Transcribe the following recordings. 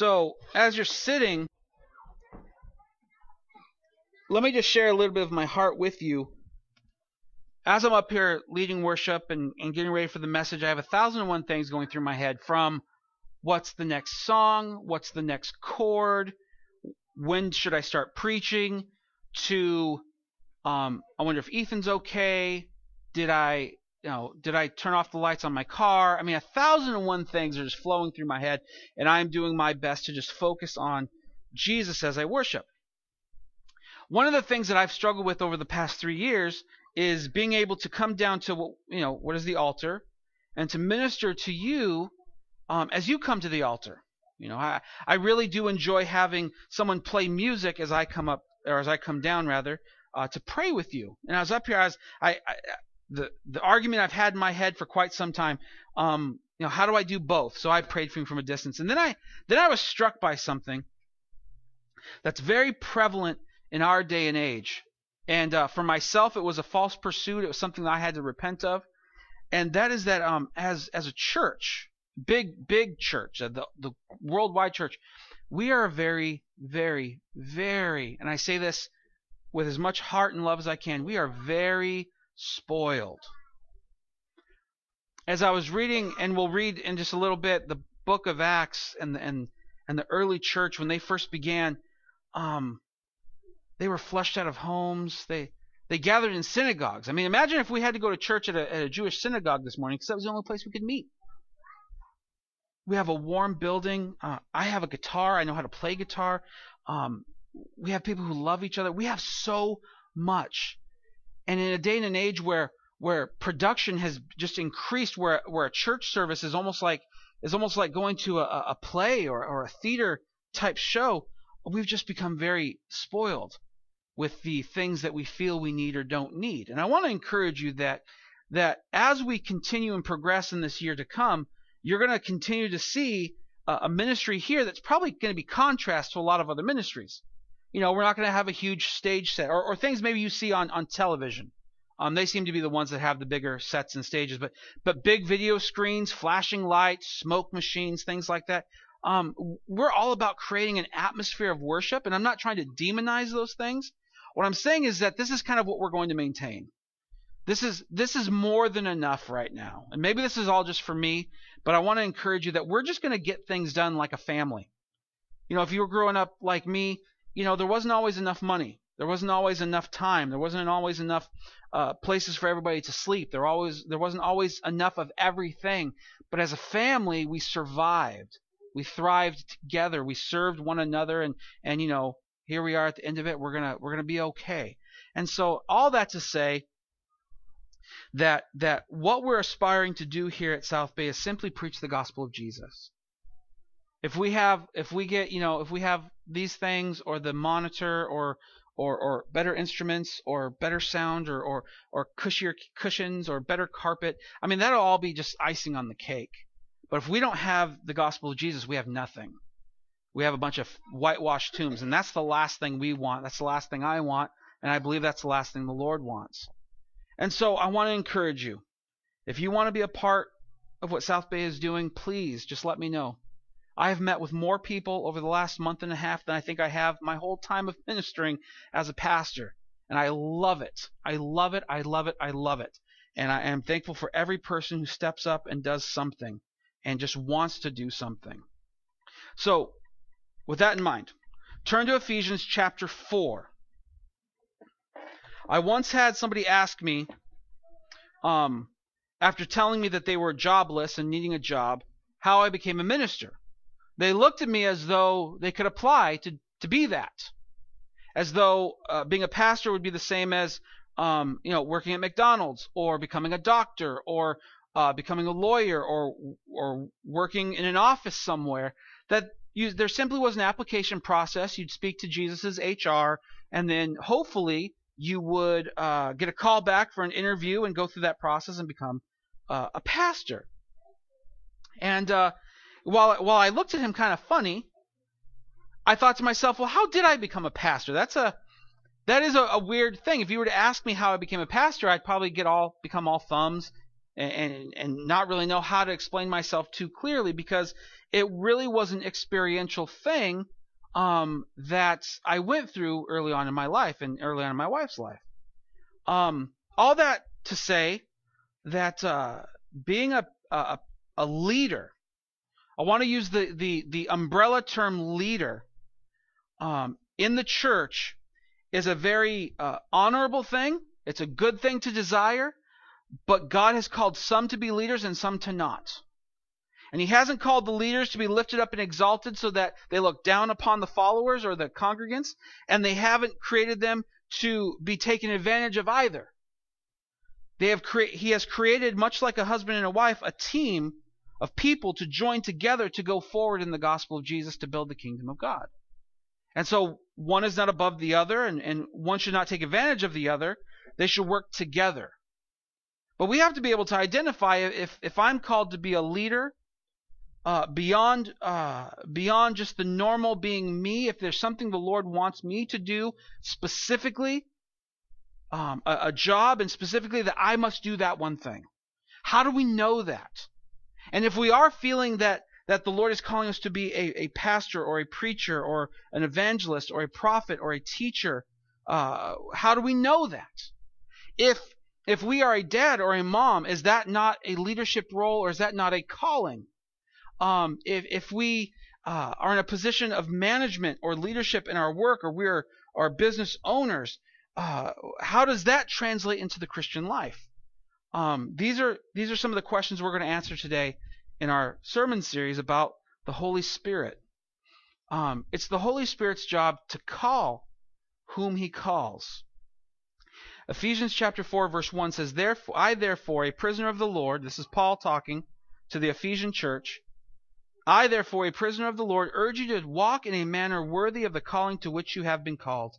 So, as you're sitting, let me just share a little bit of my heart with you. As I'm up here leading worship and, and getting ready for the message, I have a thousand and one things going through my head from what's the next song, what's the next chord, when should I start preaching, to um, I wonder if Ethan's okay. Did I, you know, did I turn off the lights on my car? I mean, a thousand and one things are just flowing through my head, and I'm doing my best to just focus on Jesus as I worship. One of the things that I've struggled with over the past three years is being able to come down to what you know what is the altar, and to minister to you um, as you come to the altar. You know, I I really do enjoy having someone play music as I come up or as I come down rather uh, to pray with you. And I was up here, I was I, I the the argument I've had in my head for quite some time. Um, you know, how do I do both? So I prayed for him from a distance, and then I then I was struck by something that's very prevalent in our day and age. And uh, for myself, it was a false pursuit. It was something that I had to repent of, and that is that um, as as a church, big big church, uh, the the worldwide church, we are very very very, and I say this with as much heart and love as I can. We are very spoiled. As I was reading, and we'll read in just a little bit, the book of Acts and the, and and the early church when they first began, um, they were flushed out of homes. They they gathered in synagogues. I mean, imagine if we had to go to church at a, at a Jewish synagogue this morning because that was the only place we could meet. We have a warm building. Uh, I have a guitar. I know how to play guitar. Um, we have people who love each other. We have so much. And in a day and an age where where production has just increased, where where a church service is almost like is almost like going to a, a play or, or a theater type show, we've just become very spoiled with the things that we feel we need or don't need. And I want to encourage you that that as we continue and progress in this year to come, you're going to continue to see a, a ministry here that's probably going to be contrast to a lot of other ministries. You know, we're not going to have a huge stage set or, or things maybe you see on, on television. Um, they seem to be the ones that have the bigger sets and stages, but but big video screens, flashing lights, smoke machines, things like that. Um, we're all about creating an atmosphere of worship, and I'm not trying to demonize those things. What I'm saying is that this is kind of what we're going to maintain. This is this is more than enough right now, and maybe this is all just for me, but I want to encourage you that we're just going to get things done like a family. You know, if you were growing up like me, you know, there wasn't always enough money. There wasn't always enough time. There wasn't always enough uh, places for everybody to sleep. There always there wasn't always enough of everything. But as a family, we survived. We thrived together. We served one another, and and you know, here we are at the end of it. We're gonna we're gonna be okay. And so all that to say that that what we're aspiring to do here at South Bay is simply preach the gospel of Jesus. If we have if we get you know if we have these things or the monitor or or, or better instruments or better sound or, or or cushier cushions or better carpet, I mean that'll all be just icing on the cake. But if we don't have the gospel of Jesus, we have nothing. We have a bunch of whitewashed tombs, and that's the last thing we want. That's the last thing I want, and I believe that's the last thing the Lord wants. And so I want to encourage you. If you want to be a part of what South Bay is doing, please just let me know. I have met with more people over the last month and a half than I think I have my whole time of ministering as a pastor. And I love it. I love it. I love it. I love it. And I am thankful for every person who steps up and does something and just wants to do something. So, with that in mind, turn to Ephesians chapter 4. I once had somebody ask me, um, after telling me that they were jobless and needing a job, how I became a minister. They looked at me as though they could apply to, to be that. As though uh, being a pastor would be the same as um, you know working at McDonald's or becoming a doctor or uh, becoming a lawyer or or working in an office somewhere. That you, there simply was an application process. You'd speak to Jesus's HR, and then hopefully you would uh, get a call back for an interview and go through that process and become uh, a pastor. And uh, while while I looked at him kind of funny, I thought to myself, well, how did I become a pastor? That's a that is a, a weird thing. If you were to ask me how I became a pastor, I'd probably get all become all thumbs and and not really know how to explain myself too clearly because it really was an experiential thing um, that I went through early on in my life and early on in my wife's life. Um, all that to say that uh, being a, a a leader, I want to use the the the umbrella term leader um, in the church is a very uh, honorable thing. It's a good thing to desire, but God has called some to be leaders and some to not. And He hasn't called the leaders to be lifted up and exalted so that they look down upon the followers or the congregants, and they haven't created them to be taken advantage of either. They have cre- he has created, much like a husband and a wife, a team of people to join together to go forward in the gospel of Jesus to build the kingdom of God. And so one is not above the other, and, and one should not take advantage of the other. They should work together. But we have to be able to identify if, if I'm called to be a leader uh, beyond uh, beyond just the normal being me, if there's something the Lord wants me to do specifically, um, a, a job, and specifically that I must do that one thing. How do we know that? And if we are feeling that that the Lord is calling us to be a, a pastor or a preacher or an evangelist or a prophet or a teacher, uh, how do we know that? If if we are a dad or a mom, is that not a leadership role or is that not a calling? Um, if if we uh, are in a position of management or leadership in our work or we're our business owners, uh, how does that translate into the Christian life? Um, these are these are some of the questions we're going to answer today in our sermon series about the Holy Spirit. Um, it's the Holy Spirit's job to call whom He calls. Ephesians chapter 4 verse 1 says, Therefore I therefore, a prisoner of the Lord, this is Paul talking to the Ephesian church, I therefore, a prisoner of the Lord, urge you to walk in a manner worthy of the calling to which you have been called,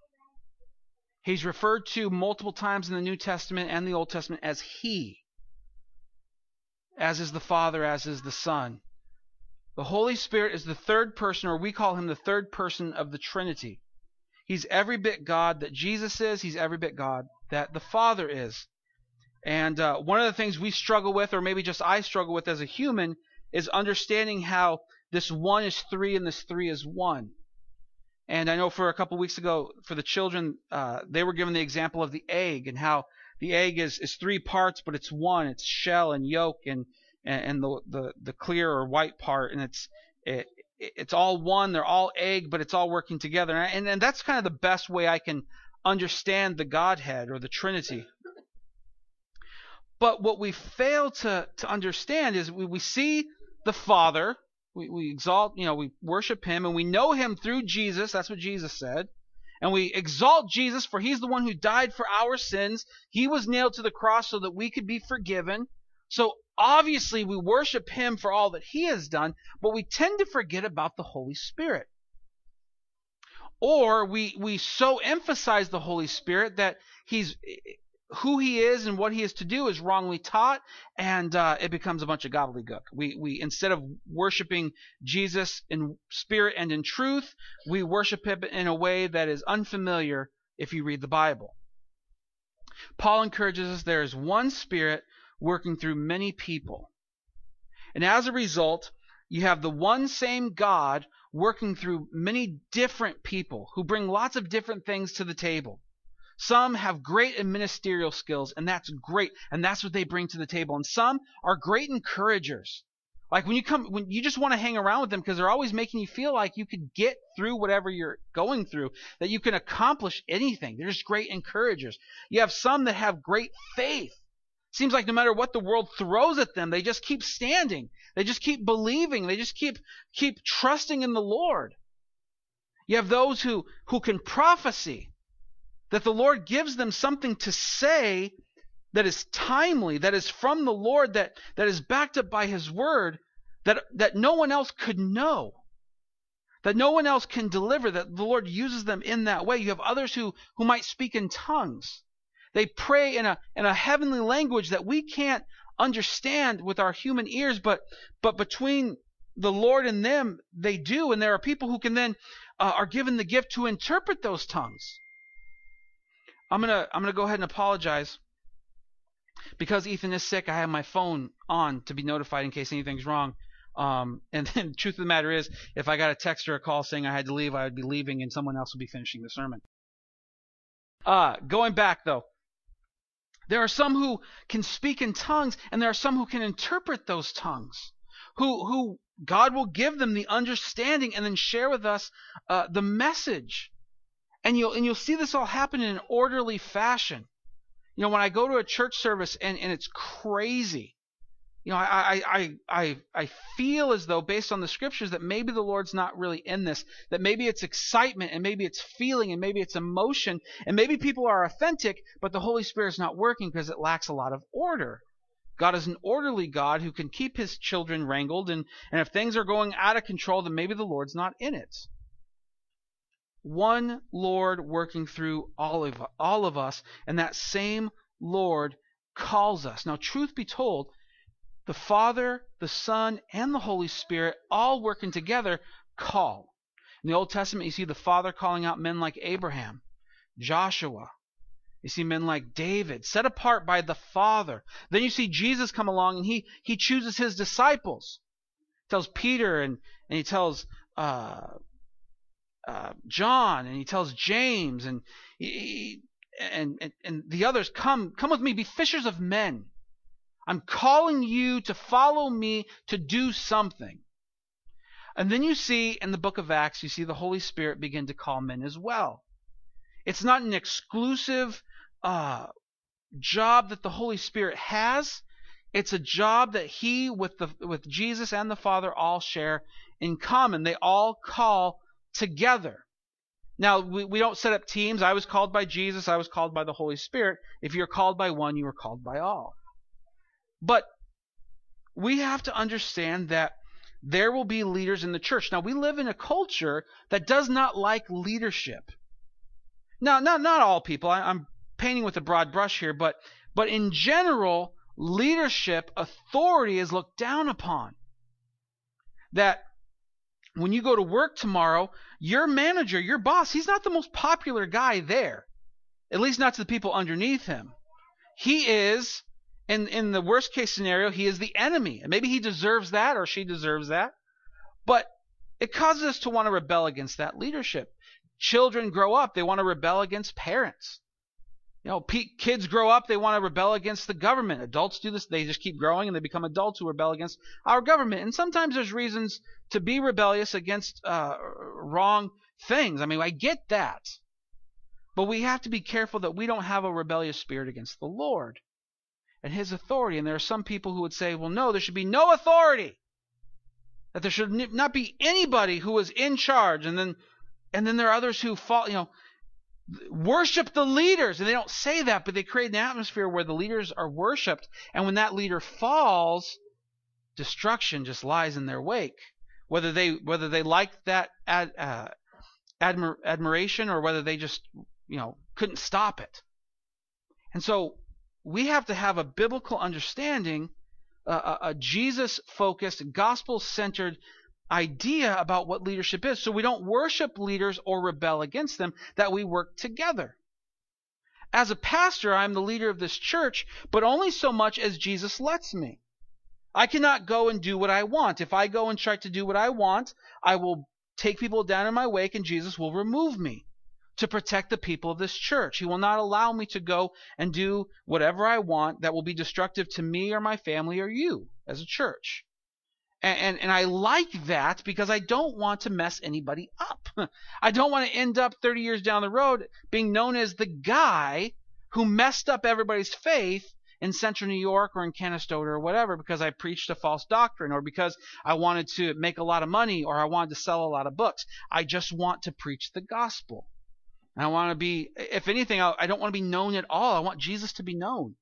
He's referred to multiple times in the New Testament and the Old Testament as He as is the Father, as is the Son. The Holy Spirit is the third person, or we call him the third person of the Trinity. He's every bit God that Jesus is, he's every bit God that the Father is. And uh, one of the things we struggle with, or maybe just I struggle with as a human, is understanding how this one is three and this three is one. And I know for a couple weeks ago, for the children, uh, they were given the example of the egg and how the egg is, is three parts, but it's one. It's shell and yolk and and the the, the clear or white part, and it's it, it's all one. They're all egg, but it's all working together. And and that's kind of the best way I can understand the Godhead or the Trinity. But what we fail to to understand is we, we see the Father, we, we exalt, you know, we worship Him, and we know Him through Jesus. That's what Jesus said and we exalt Jesus, for he's the one who died for our sins. He was nailed to the cross so that we could be forgiven. So obviously we worship him for all that he has done, but we tend to forget about the Holy Spirit. Or we, we so emphasize the Holy Spirit that he's who he is and what he is to do is wrongly taught, and uh, it becomes a bunch of gobbledygook. We we instead of worshiping Jesus in spirit and in truth, we worship him in a way that is unfamiliar if you read the Bible. Paul encourages us there is one Spirit working through many people, and as a result, you have the one same God working through many different people who bring lots of different things to the table. Some have great ministerial skills, and that's great, and that's what they bring to the table. And some are great encouragers. Like when you come, when you just want to hang around with them because they're always making you feel like you could get through whatever you're going through, that you can accomplish anything. They're just great encouragers. You have some that have great faith. Seems like no matter what the world throws at them, they just keep standing. They just keep believing. They just keep keep trusting in the Lord. You have those who who can prophesy that the Lord gives them something to say that is timely, that is from the Lord, that, that is backed up by His Word, that, that no one else could know, that no one else can deliver, that the Lord uses them in that way. You have others who, who might speak in tongues. They pray in a, in a heavenly language that we can't understand with our human ears, but, but between the Lord and them, they do. And there are people who can then uh, are given the gift to interpret those tongues. I'm gonna I'm gonna go ahead and apologize because Ethan is sick. I have my phone on to be notified in case anything's wrong. Um, and then the truth of the matter is, if I got a text or a call saying I had to leave, I would be leaving, and someone else would be finishing the sermon. Uh, going back though, there are some who can speak in tongues, and there are some who can interpret those tongues. Who who God will give them the understanding and then share with us uh, the message. And you'll and you'll see this all happen in an orderly fashion. You know, when I go to a church service and, and it's crazy, you know, I, I, I, I feel as though, based on the scriptures, that maybe the Lord's not really in this. That maybe it's excitement and maybe it's feeling and maybe it's emotion and maybe people are authentic, but the Holy Spirit's not working because it lacks a lot of order. God is an orderly God who can keep his children wrangled, and, and if things are going out of control, then maybe the Lord's not in it. One Lord working through all of, all of us, and that same Lord calls us. Now, truth be told, the Father, the Son, and the Holy Spirit all working together call. In the Old Testament, you see the Father calling out men like Abraham, Joshua, you see men like David, set apart by the Father. Then you see Jesus come along and he, he chooses his disciples. He tells Peter and, and he tells uh, uh, John and he tells James and, he, and, and, and the others, come, come with me, be fishers of men. I'm calling you to follow me to do something. And then you see in the book of Acts, you see the Holy Spirit begin to call men as well. It's not an exclusive uh, job that the Holy Spirit has. It's a job that He, with the with Jesus and the Father, all share in common. They all call together. Now we, we don't set up teams. I was called by Jesus. I was called by the Holy Spirit. If you're called by one, you are called by all. But we have to understand that there will be leaders in the church. Now we live in a culture that does not like leadership. Now, not not all people. I, am painting with a broad brush here, but but in general, leadership authority is looked down upon. That when you go to work tomorrow, your manager, your boss, he's not the most popular guy there. At least not to the people underneath him. He is in in the worst case scenario, he is the enemy. And maybe he deserves that or she deserves that. But it causes us to want to rebel against that leadership. Children grow up, they want to rebel against parents. You know, kids grow up, they want to rebel against the government. Adults do this, they just keep growing and they become adults who rebel against our government. And sometimes there's reasons to be rebellious against uh, wrong things. I mean, I get that. But we have to be careful that we don't have a rebellious spirit against the Lord and His authority. And there are some people who would say, well, no, there should be no authority. That there should not be anybody who is in charge. And then, and then there are others who fall, you know, worship the leaders. And they don't say that, but they create an atmosphere where the leaders are worshiped. And when that leader falls, destruction just lies in their wake. Whether they whether they like that ad, uh, admir- admiration or whether they just you know couldn't stop it. And so we have to have a biblical understanding, uh, a, a Jesus focused, gospel centered idea about what leadership is. So we don't worship leaders or rebel against them, that we work together. As a pastor, I'm the leader of this church, but only so much as Jesus lets me. I cannot go and do what I want. If I go and try to do what I want, I will take people down in my wake and Jesus will remove me to protect the people of this church. He will not allow me to go and do whatever I want that will be destructive to me or my family or you as a church. And, and, I like that because I don't want to mess anybody up. I don't want to end up 30 years down the road being known as the guy who messed up everybody's faith in central New York or in Canastota or whatever because I preached a false doctrine or because I wanted to make a lot of money or I wanted to sell a lot of books. I just want to preach the gospel. I want to be, if anything, I don't want to be known at all. I want Jesus to be known.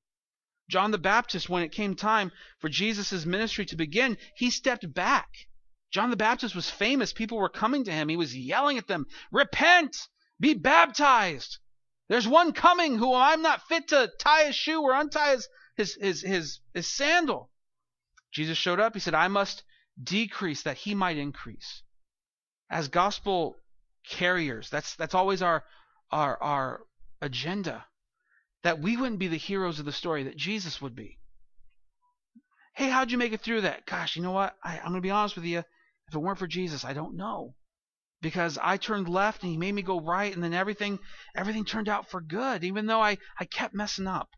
John the Baptist, when it came time for Jesus' ministry to begin, he stepped back. John the Baptist was famous. People were coming to him. He was yelling at them, Repent! Be baptized! There's one coming who I'm not fit to tie his shoe or untie his, his, his, his, his sandal. Jesus showed up. He said, I must decrease that he might increase. As gospel carriers, that's, that's always our, our, our agenda that we wouldn't be the heroes of the story, that Jesus would be. Hey, how'd you make it through that? Gosh, you know what? I, I'm going to be honest with you. If it weren't for Jesus, I don't know. Because I turned left and he made me go right, and then everything everything turned out for good, even though I, I kept messing up.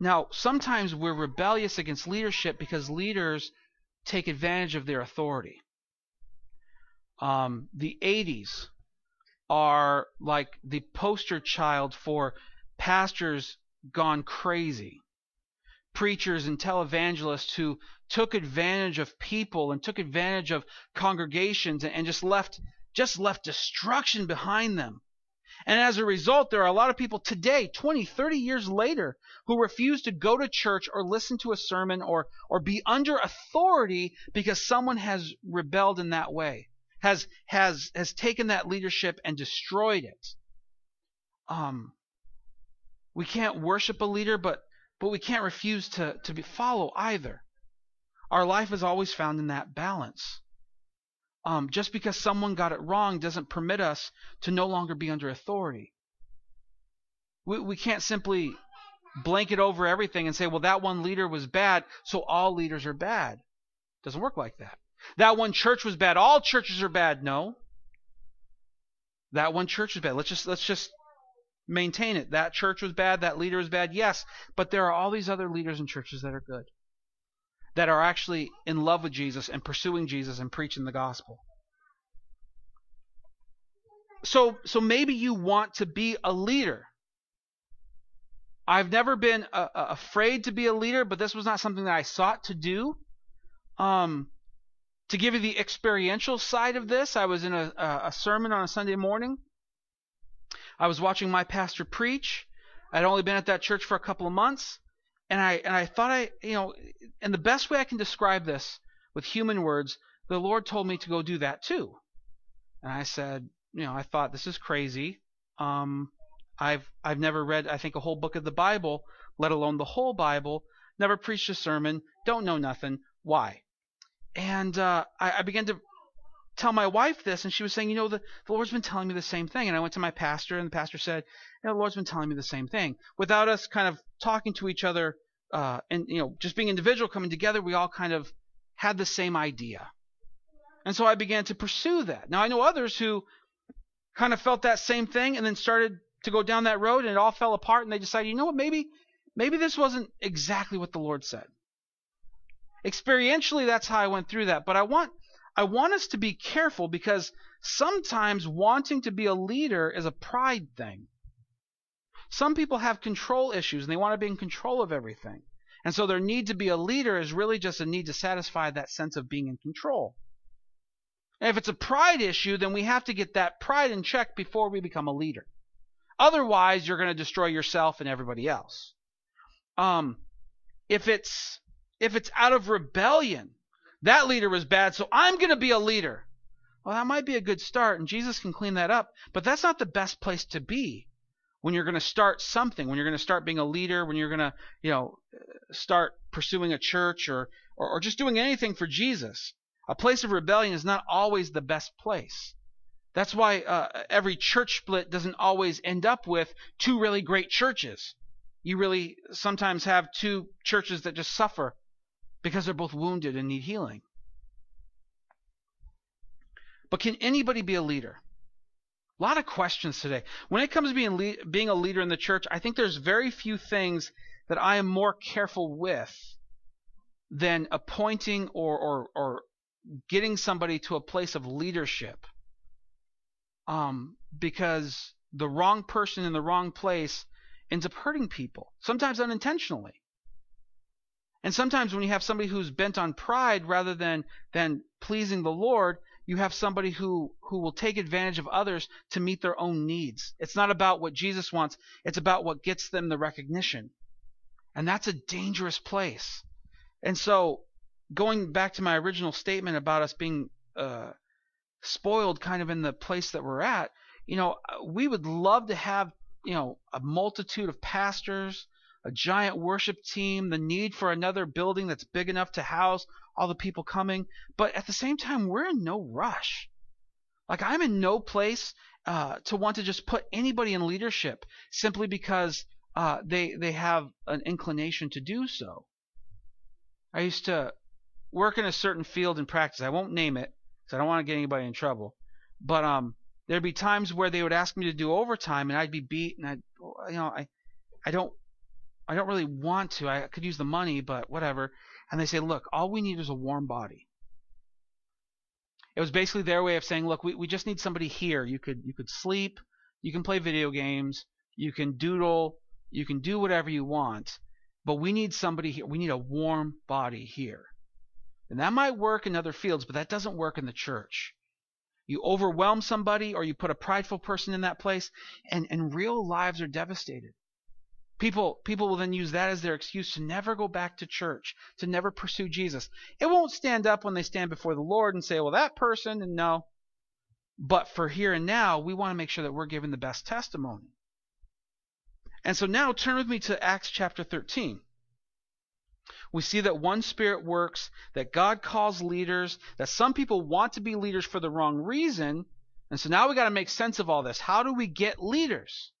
Now, sometimes we're rebellious against leadership because leaders take advantage of their authority. Um, the 80s, are like the poster child for pastors gone crazy. Preachers and televangelists who took advantage of people and took advantage of congregations and just left just left destruction behind them. And as a result, there are a lot of people today, 20, 30 years later, who refuse to go to church or listen to a sermon or, or be under authority because someone has rebelled in that way has has has taken that leadership and destroyed it. Um, we can't worship a leader, but but we can't refuse to to be, follow either. Our life is always found in that balance. Um, just because someone got it wrong doesn't permit us to no longer be under authority. We we can't simply blanket over everything and say, well, that one leader was bad, so all leaders are bad. Doesn't work like that. That one church was bad. All churches are bad. No. That one church was bad. Let's just let's just maintain it. That church was bad, that leader was bad. Yes, but there are all these other leaders and churches that are good. That are actually in love with Jesus and pursuing Jesus and preaching the gospel. So so maybe you want to be a leader. I've never been uh, afraid to be a leader, but this was not something that I sought to do. Um, to give you the experiential side of this, I was in a, a sermon on a Sunday morning. I was watching my pastor preach. I'd only been at that church for a couple of months, and I and I thought I, you know, and the best way I can describe this with human words, the Lord told me to go do that too. And I said, you know, I thought this is crazy. Um, I've I've never read I think a whole book of the Bible, let alone the whole Bible. Never preached a sermon. Don't know nothing. Why? And uh, I, I began to tell my wife this, and she was saying, you know, the, the Lord's been telling me the same thing. And I went to my pastor, and the pastor said, you know, the Lord's been telling me the same thing. Without us kind of talking to each other uh, and, you know, just being individual coming together, we all kind of had the same idea. And so I began to pursue that. Now, I know others who kind of felt that same thing and then started to go down that road, and it all fell apart, and they decided, you know what, maybe, maybe this wasn't exactly what the Lord said. Experientially, that's how I went through that. But I want I want us to be careful because sometimes wanting to be a leader is a pride thing. Some people have control issues and they want to be in control of everything. And so their need to be a leader is really just a need to satisfy that sense of being in control. And if it's a pride issue, then we have to get that pride in check before we become a leader. Otherwise, you're going to destroy yourself and everybody else. Um, if it's if it's out of rebellion, that leader was bad, so I'm going to be a leader. Well, that might be a good start, and Jesus can clean that up, but that's not the best place to be when you're going to start something, when you're going to start being a leader, when you're going to, you know, start pursuing a church or, or, or just doing anything for Jesus. A place of rebellion is not always the best place. That's why uh, every church split doesn't always end up with two really great churches. You really sometimes have two churches that just suffer because they're both wounded and need healing. But can anybody be a leader? A lot of questions today. When it comes to being le- being a leader in the church, I think there's very few things that I am more careful with than appointing or or, or getting somebody to a place of leadership. Um, because the wrong person in the wrong place ends up hurting people, sometimes unintentionally. And sometimes when you have somebody who's bent on pride rather than than pleasing the Lord, you have somebody who who will take advantage of others to meet their own needs. It's not about what Jesus wants, it's about what gets them the recognition. And that's a dangerous place. And so going back to my original statement about us being uh, spoiled kind of in the place that we're at, you know, we would love to have, you know, a multitude of pastors, a giant worship team, the need for another building that's big enough to house all the people coming. But at the same time, we're in no rush. Like, I'm in no place uh, to want to just put anybody in leadership simply because uh, they they have an inclination to do so. I used to work in a certain field in practice. I won't name it because I don't want to get anybody in trouble. But um, there'd be times where they would ask me to do overtime, and I'd be beat, and I, you know, I, I don't I don't really want to. I could use the money, but whatever. And they say, look, all we need is a warm body. It was basically their way of saying, look, we, we just need somebody here. You could you could sleep, you can play video games, you can doodle, you can do whatever you want, but we need somebody here. We need a warm body here. And that might work in other fields, but that doesn't work in the church. You overwhelm somebody or you put a prideful person in that place, and, and real lives are devastated. People, people will then use that as their excuse to never go back to church, to never pursue Jesus. It won't stand up when they stand before the Lord and say, well, that person, and no. But for here and now, we want to make sure that we're giving the best testimony. And so now turn with me to Acts chapter 13. We see that one spirit works, that God calls leaders, that some people want to be leaders for the wrong reason. And so now we got to make sense of all this. How do we get leaders?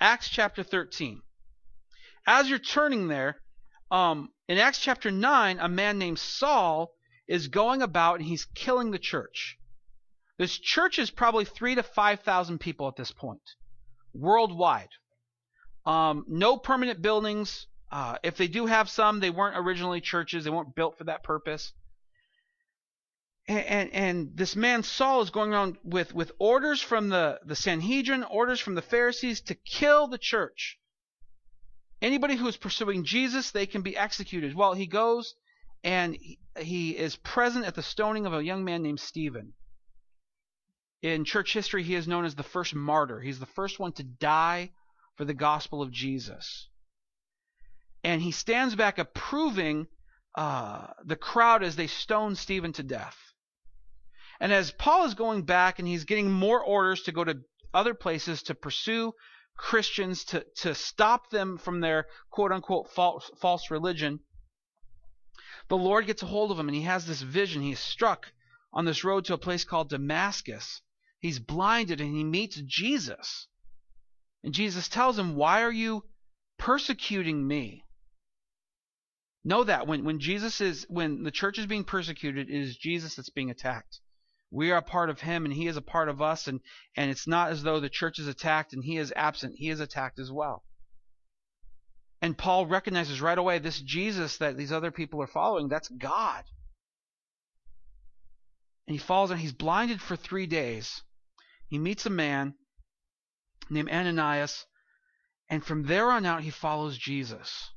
Acts chapter 13 as you're turning there, um, in Acts chapter 9, a man named Saul is going about and he's killing the church. This church is probably three to 5,000 people at this point, worldwide. Um, no permanent buildings. Uh, if they do have some, they weren't originally churches, they weren't built for that purpose. And, and, and, this man Saul is going around with, with orders from the, the Sanhedrin, orders from the Pharisees to kill the church. Anybody who is pursuing Jesus, they can be executed. Well, he goes and he is present at the stoning of a young man named Stephen. In church history, he is known as the first martyr. He's the first one to die for the gospel of Jesus. And he stands back approving uh, the crowd as they stone Stephen to death. And as Paul is going back and he's getting more orders to go to other places to pursue Christians to, to stop them from their quote unquote false, false religion, the Lord gets a hold of him and he has this vision. He's struck on this road to a place called Damascus. He's blinded and he meets Jesus. And Jesus tells him, Why are you persecuting me? Know that when, when Jesus is when the church is being persecuted, it is Jesus that's being attacked. We are a part of him and he is a part of us and and it's not as though the church is attacked and he is absent. He is attacked as well. And Paul recognizes right away this Jesus that these other people are following, that's God. And he falls and he's blinded for 3 days. He meets a man named Ananias and from there on out he follows Jesus.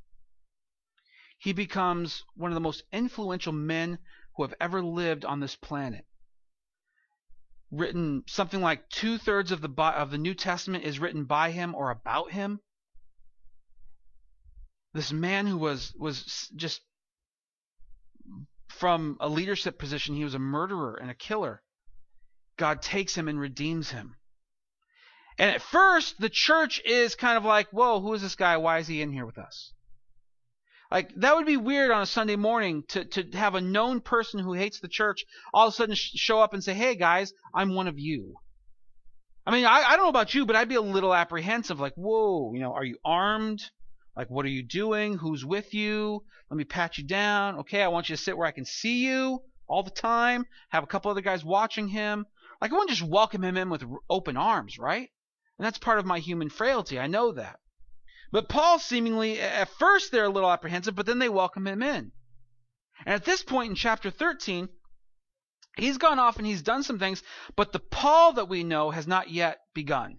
He becomes one of the most influential men who have ever lived on this planet written something like two thirds of the of the New Testament is written by him or about him. This man who was was just from a leadership position, he was a murderer and a killer. God takes him and redeems him. And at first, the church is kind of like, whoa, who is this guy? Why is he in here with us? Like that would be weird on a Sunday morning to to have a known person who hates the church all of a sudden sh- show up and say, "Hey guys, I'm one of you." I mean, I, I don't know about you, but I'd be a little apprehensive. Like, whoa, you know, are you armed? Like, what are you doing? Who's with you? Let me pat you down. Okay, I want you to sit where I can see you all the time. Have a couple other guys watching him. Like, I wouldn't just welcome him in with open arms, right? And that's part of my human frailty. I know that. But Paul seemingly, at first, they're a little apprehensive, but then they welcome him in. And at this point in chapter 13, he's gone off and he's done some things, but the Paul that we know has not yet begun.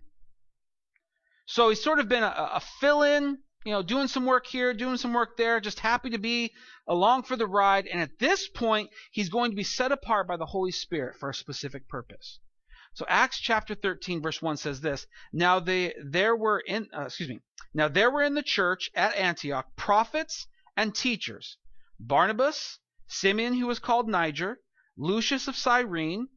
So he's sort of been a, a fill in you know, doing some work here, doing some work there, just happy to be along for the ride. And at this point, he's going to be set apart by the Holy Spirit for a specific purpose. So Acts chapter 13 verse 1 says this, now they there were in uh, excuse me. Now there were in the church at Antioch prophets and teachers. Barnabas, Simeon who was called Niger, Lucius of Cyrene,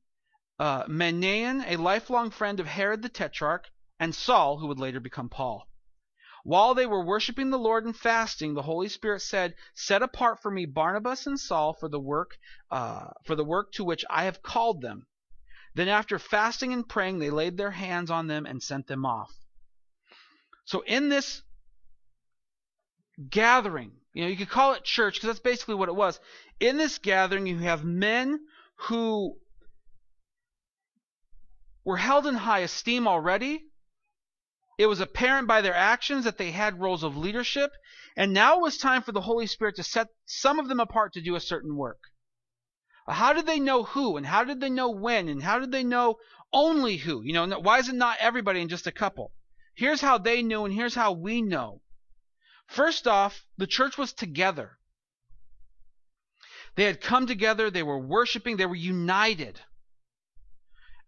uh, Manaen, a lifelong friend of Herod the Tetrarch, and Saul who would later become Paul. While they were worshiping the Lord and fasting, the Holy Spirit said, "Set apart for me Barnabas and Saul for the work uh, for the work to which I have called them." Then after fasting and praying, they laid their hands on them and sent them off. So in this gathering, you know, you could call it church because that's basically what it was. In this gathering, you have men who were held in high esteem already. It was apparent by their actions that they had roles of leadership, and now it was time for the Holy Spirit to set some of them apart to do a certain work. How did they know who and how did they know when and how did they know only who? You know, why is it not everybody and just a couple? Here's how they knew and here's how we know. First off, the church was together. They had come together, they were worshiping, they were united.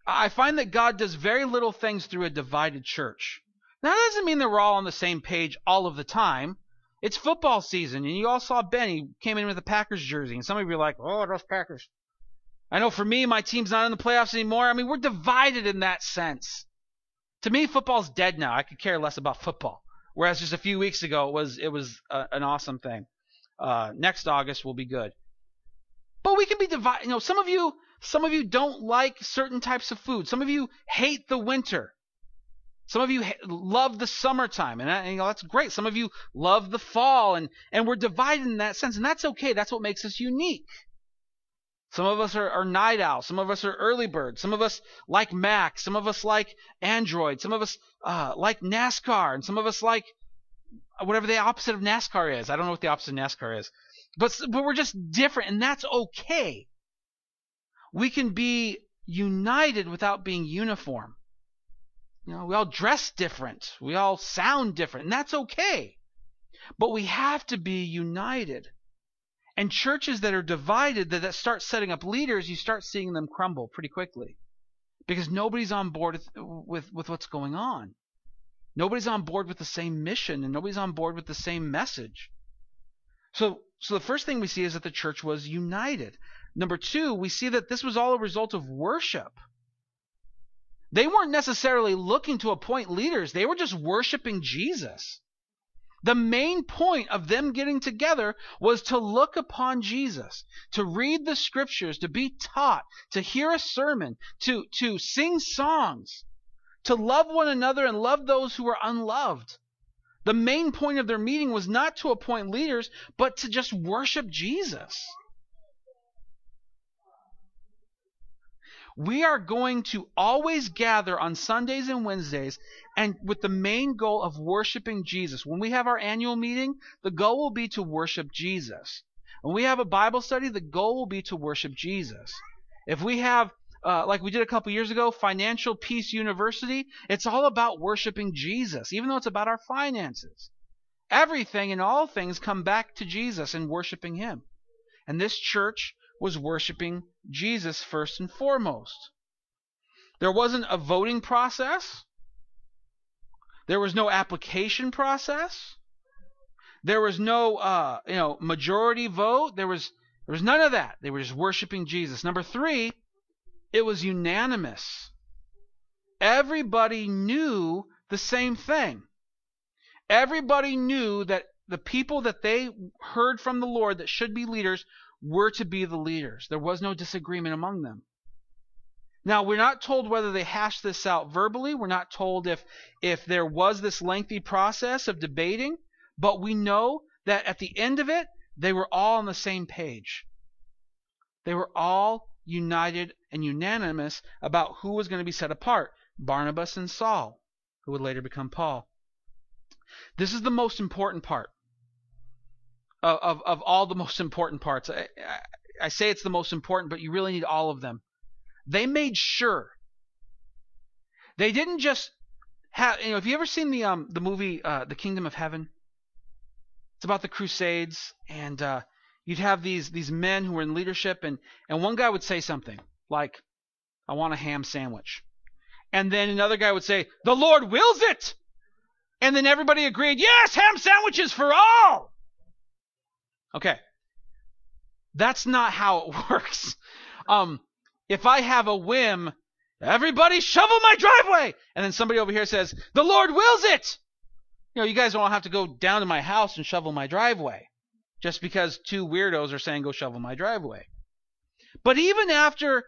I find that God does very little things through a divided church. Now, that doesn't mean that we're all on the same page all of the time. It's football season, and you all saw Ben. He came in with a Packers jersey, and some of you are like, "Oh, those Packers." I know for me, my team's not in the playoffs anymore. I mean, we're divided in that sense. To me, football's dead now. I could care less about football. Whereas just a few weeks ago, it was it was a, an awesome thing. Uh, next August will be good. But we can be divided. You know, some of you some of you don't like certain types of food. Some of you hate the winter. Some of you love the summertime, and, that's great. Some of you love the fall, and, and we're divided in that sense, and that's okay. That's what makes us unique. Some of us are, are night owls. Some of us are early birds. Some of us like Mac. Some of us like Android. Some of us uh, like NASCAR, and some of us like whatever the opposite of NASCAR is. I don't know what the opposite of NASCAR is, but but we're just different, and that's okay. We can be united without being uniform. You know, we all dress different. We all sound different, and that's okay. But we have to be united. And churches that are divided, that, that start setting up leaders, you start seeing them crumble pretty quickly. Because nobody's on board with, with, with what's going on. Nobody's on board with the same mission, and nobody's on board with the same message. So, so the first thing we see is that the church was united. Number two, we see that this was all a result of worship. They weren't necessarily looking to appoint leaders, they were just worshiping Jesus. The main point of them getting together was to look upon Jesus, to read the scriptures, to be taught, to hear a sermon, to, to sing songs, to love one another and love those who were unloved. The main point of their meeting was not to appoint leaders, but to just worship Jesus. We are going to always gather on Sundays and Wednesdays and with the main goal of worshiping Jesus. When we have our annual meeting, the goal will be to worship Jesus. When we have a Bible study, the goal will be to worship Jesus. If we have uh, like we did a couple years ago, Financial Peace University, it's all about worshiping Jesus, even though it's about our finances. Everything and all things come back to Jesus and worshiping Him. And this church was worshiping Jesus first and foremost. There wasn't a voting process. There was no application process. There was no uh, you know majority vote. There was there was none of that. They were just worshiping Jesus. Number three, it was unanimous. Everybody knew the same thing. Everybody knew that the people that they heard from the Lord that should be leaders were to be the leaders. There was no disagreement among them. Now, we're not told whether they hashed this out verbally. We're not told if, if there was this lengthy process of debating, but we know that at the end of it, they were all on the same page. They were all united and unanimous about who was going to be set apart Barnabas and Saul, who would later become Paul. This is the most important part of, of, all the most important parts. I, I, I say it's the most important, but you really need all of them. They made sure they didn't just have. You know, have you ever seen the um the movie uh, The Kingdom of Heaven? It's about the Crusades, and uh, you'd have these these men who were in leadership, and and one guy would say something like, "I want a ham sandwich," and then another guy would say, "The Lord wills it," and then everybody agreed, "Yes, ham sandwiches for all." Okay, that's not how it works. Um, if I have a whim, everybody shovel my driveway, and then somebody over here says, "The Lord wills it." You know, you guys don't have to go down to my house and shovel my driveway just because two weirdos are saying go shovel my driveway. But even after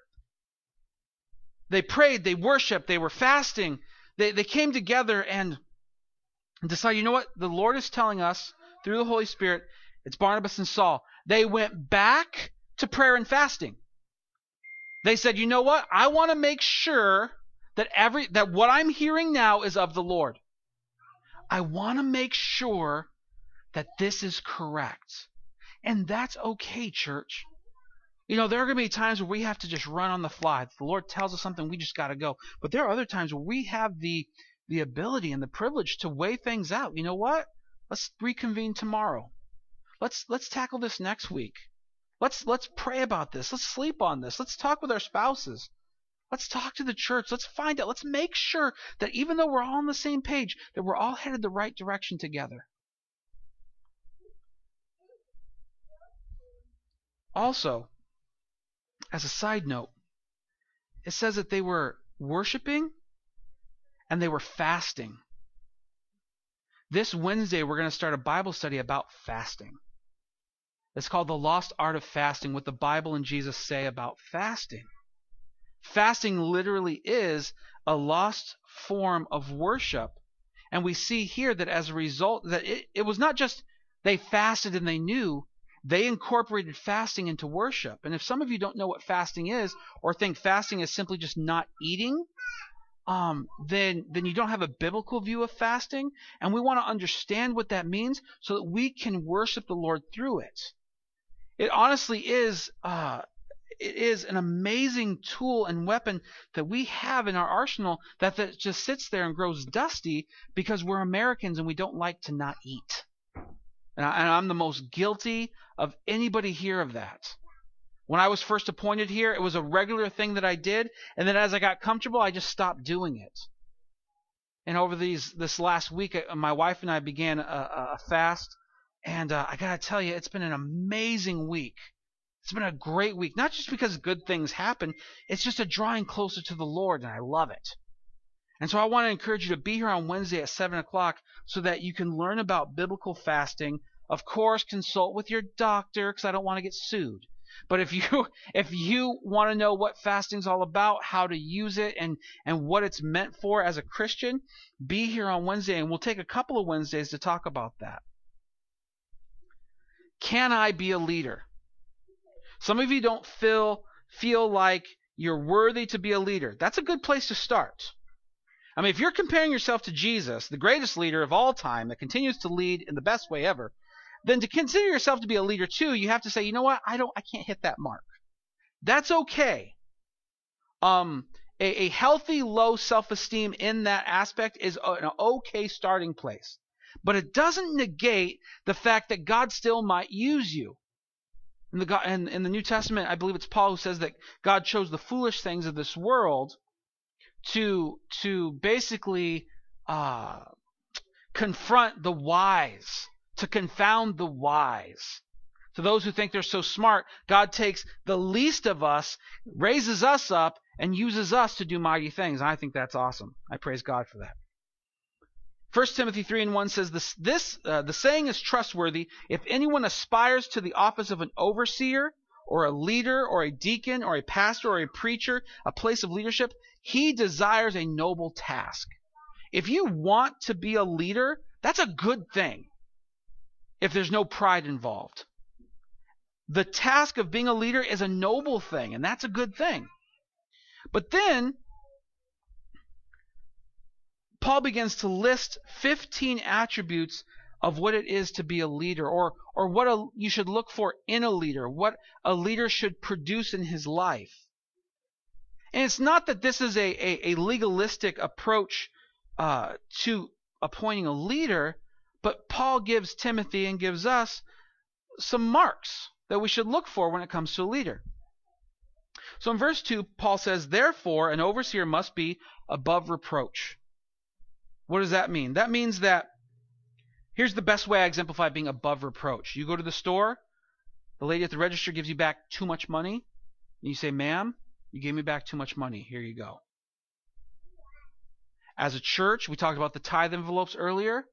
they prayed, they worshiped, they were fasting, they, they came together and decided, you know what? The Lord is telling us through the Holy Spirit, it's Barnabas and Saul. They went back to prayer and fasting. They said, you know what? I want to make sure that every that what I'm hearing now is of the Lord. I want to make sure that this is correct. And that's okay, church. You know, there are going to be times where we have to just run on the fly. If the Lord tells us something, we just got to go. But there are other times where we have the the ability and the privilege to weigh things out. You know what? Let's reconvene tomorrow. Let's let's tackle this next week. Let's let's pray about this. Let's sleep on this. Let's talk with our spouses. Let's talk to the church. Let's find out. Let's make sure that even though we're all on the same page, that we're all headed the right direction together. Also, as a side note, it says that they were worshiping and they were fasting. This Wednesday, we're going to start a Bible study about fasting. It's called The Lost Art of Fasting What the Bible and Jesus Say About Fasting. Fasting literally is a lost form of worship. And we see here that as a result, that it, it was not just they fasted and they knew, they incorporated fasting into worship. And if some of you don't know what fasting is, or think fasting is simply just not eating, um, then then you don't have a biblical view of fasting. And we want to understand what that means so that we can worship the Lord through it. It honestly is uh, it is an amazing tool and weapon that we have in our arsenal that, that just sits there and grows dusty because we're Americans and we don't like to not eat. And, I, am the most guilty of anybody here of that. When I was first appointed here, it was a regular thing that I did, and then as I got comfortable, I just stopped doing it. And over these this last week, uh, my wife and I began a, a fast, and uh, I gotta tell you, it's been an amazing week. It's been a great week, not just because good things happen, it's just a drawing closer to the Lord, and I love it. And so I want to encourage you to be here on Wednesday at 7 o'clock so that you can learn about biblical fasting. Of course, consult with your doctor because I don't want to get sued. But if you if you want to know what fasting's all about, how to use it and and what it's meant for as a Christian, be here on Wednesday and we'll take a couple of Wednesdays to talk about that. Can I be a leader? Some of you don't feel feel like you're worthy to be a leader. That's a good place to start. I mean, if you're comparing yourself to Jesus, the greatest leader of all time that continues to lead in the best way ever, then to consider yourself to be a leader too, you have to say, you know what? I don't I can't hit that mark. That's okay. Um a, a healthy low self-esteem in that aspect is an okay starting place. But it doesn't negate the fact that God still might use you. In the, in, in the New Testament, I believe it's Paul who says that God chose the foolish things of this world to to basically uh, confront the wise, to confound the wise. To those who think they're so smart, God takes the least of us, raises us up, and uses us to do mighty things. And I think that's awesome. I praise God for that. 1 Timothy 3 and 1 says this, this uh, the saying is trustworthy. If anyone aspires to the office of an overseer or a leader or a deacon or a pastor or a preacher, a place of leadership, he desires a noble task. If you want to be a leader, that's a good thing. If there's no pride involved. The task of being a leader is a noble thing, and that's a good thing. But then Paul begins to list 15 attributes of what it is to be a leader or or what a, you should look for in a leader, what a leader should produce in his life. And it's not that this is a, a, a legalistic approach uh, to appointing a leader, But Paul gives Timothy and gives us some marks that we should look for when it comes to a leader. So in verse 2, Paul says, Therefore, an overseer must be above reproach. What does that mean? That means that here's the best way I exemplify being above reproach. You go to the store, the lady at the register gives you back too much money, and you say, Ma'am, you gave me back too much money. Here you go. As a church, we talked about the tithe envelopes earlier.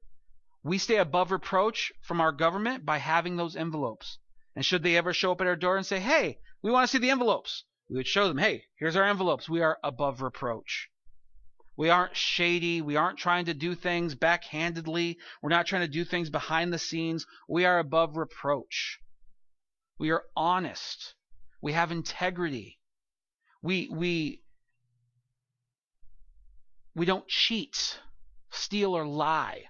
We stay above reproach from our government by having those envelopes. And should they ever show up at our door and say, hey, we want to see the envelopes, we would show them, hey, here's our envelopes. We are above reproach. We aren't shady. We aren't trying to do things backhandedly. We're not trying to do things behind the scenes. We are above reproach. We are honest. We have integrity. We we we don't cheat, steal or lie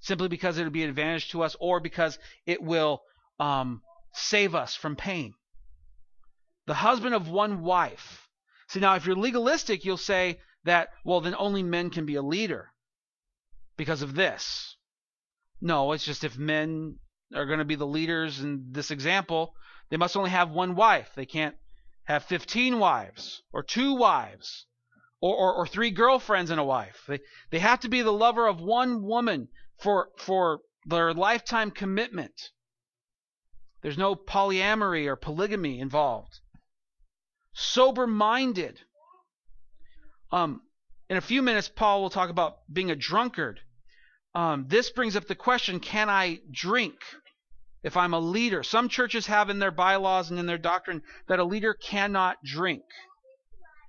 simply because it'll be an advantage to us or because it will um, save us from pain. The husband of one wife. See, now if you're legalistic, you'll say that, well, then only men can be a leader because of this. No, it's just if men are going to be the leaders in this example, they must only have one wife. They can't have 15 wives or two wives or, or, or three girlfriends and a wife. They, they have to be the lover of one woman for, for their lifetime commitment. There's no polyamory or polygamy involved. Sober minded. Um, in a few minutes, Paul will talk about being a drunkard. Um, this brings up the question can I drink if I'm a leader? Some churches have in their bylaws and in their doctrine that a leader cannot drink.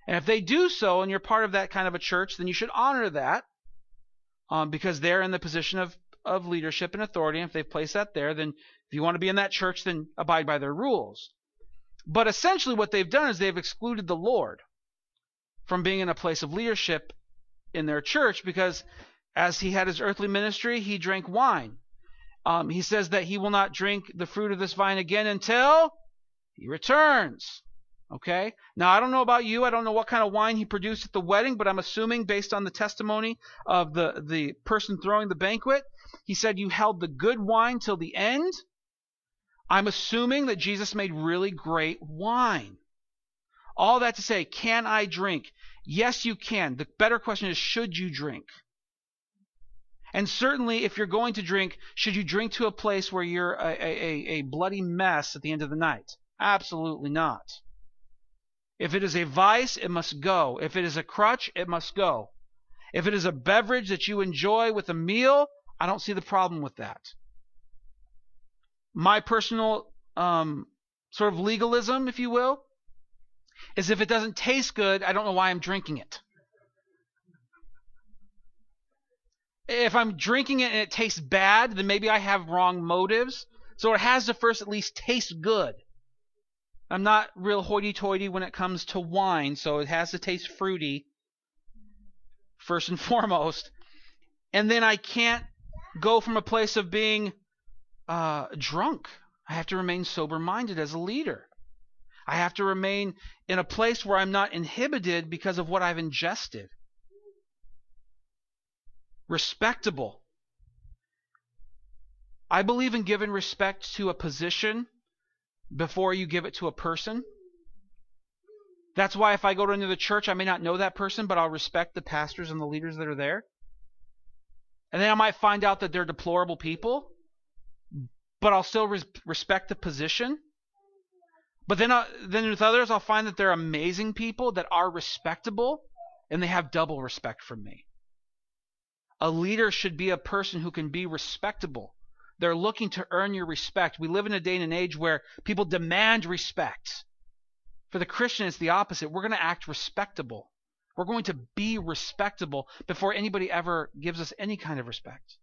And if they do so, and you're part of that kind of a church, then you should honor that um, because they're in the position of, of leadership and authority. And if they've placed that there, then if you want to be in that church, then abide by their rules. But essentially, what they've done is they've excluded the Lord from being in a place of leadership in their church because as he had his earthly ministry, he drank wine. Um, he says that he will not drink the fruit of this vine again until he returns. Okay? Now, I don't know about you. I don't know what kind of wine he produced at the wedding, but I'm assuming, based on the testimony of the, the person throwing the banquet, he said you held the good wine till the end. I'm assuming that Jesus made really great wine. All that to say, can I drink? Yes, you can. The better question is, should you drink? And certainly, if you're going to drink, should you drink to a place where you're a, a, a bloody mess at the end of the night? Absolutely not. If it is a vice, it must go. If it is a crutch, it must go. If it is a beverage that you enjoy with a meal, I don't see the problem with that. My personal um, sort of legalism, if you will, is if it doesn't taste good, I don't know why I'm drinking it. If I'm drinking it and it tastes bad, then maybe I have wrong motives. So it has to first at least taste good. I'm not real hoity-toity when it comes to wine, so it has to taste fruity first and foremost. And then I can't go from a place of being uh, drunk. I have to remain sober-minded as a leader. I have to remain in a place where I'm not inhibited because of what I've ingested. Respectable. I believe in giving respect to a position before you give it to a person. That's why if I go to another church, I may not know that person, but I'll respect the pastors and the leaders that are there. And then I might find out that they're deplorable people, but I'll still res- respect the position. But then, uh, then with others, I'll find that they're amazing people that are respectable, and they have double respect from me. A leader should be a person who can be respectable they're looking to earn your respect. We live in a day and an age where people demand respect. For the Christian, it's the opposite. We're going to act respectable. We're going to be respectable before anybody ever gives us any kind of respect.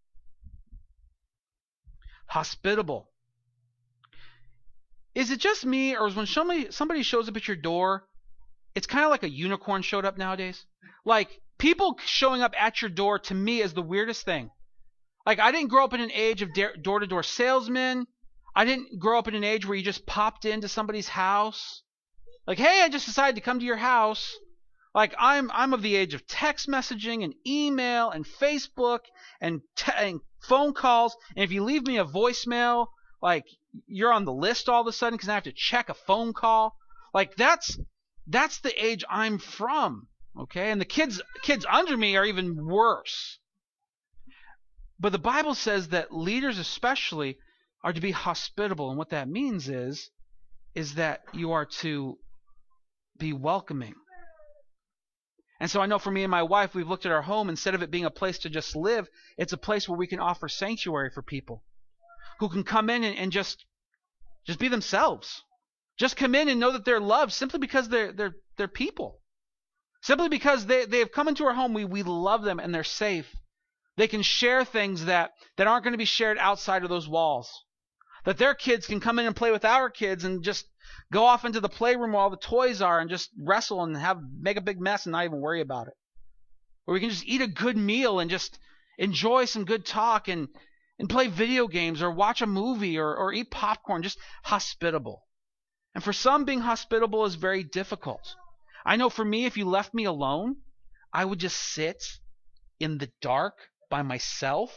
Hospitable. Is it just me, or is when somebody somebody shows up at your door, it's kind of like a unicorn showed up nowadays? Like people showing up at your door to me is the weirdest thing. Like I didn't grow up in an age of door to door salesmen. I didn't grow up in an age where you just popped into somebody's house. Like, hey, I just decided to come to your house. Like I'm I'm of the age of text messaging and email and Facebook and, te- and phone calls. And if you leave me a voicemail, like you're on the list all of a sudden because I have to check a phone call. Like that's that's the age I'm from. Okay, and the kids kids under me are even worse. But the Bible says that leaders especially are to be hospitable, and what that means is is that you are to be welcoming. And so I know for me and my wife, we've looked at our home, instead of it being a place to just live, it's a place where we can offer sanctuary for people who can come in and, and just just be themselves. Just come in and know that they're loved simply because they're they're they're people. Simply because they, they have come into our home, we, we love them and they're safe. They can share things that, that aren't going to be shared outside of those walls. That their kids can come in and play with our kids and just go off into the playroom where all the toys are and just wrestle and have make a big mess and not even worry about it. Or we can just eat a good meal and just enjoy some good talk and and play video games or watch a movie or, or eat popcorn, just hospitable. And for some, being hospitable is very difficult. I know for me, if you left me alone, I would just sit in the dark by myself.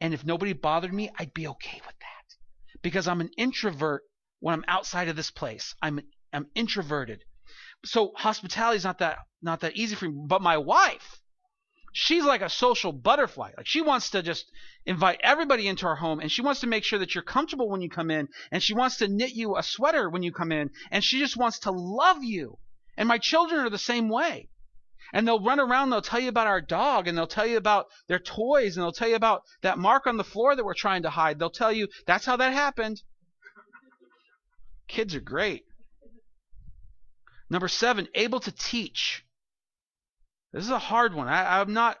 And if nobody bothered me, I'd be okay with that. Because I'm an introvert when I'm outside of this place. I'm I'm introverted. So hospitality is not that not that easy for me. But my wife, she's like a social butterfly. Like she wants to just invite everybody into our home and she wants to make sure that you're comfortable when you come in and she wants to knit you a sweater when you come in and she just wants to love you. And my children are the same way. And they'll run around, they'll tell you about our dog, and they'll tell you about their toys, and they'll tell you about that mark on the floor that we're trying to hide. They'll tell you that's how that happened. Kids are great. Number seven, able to teach. This is a hard one. I, I'm not.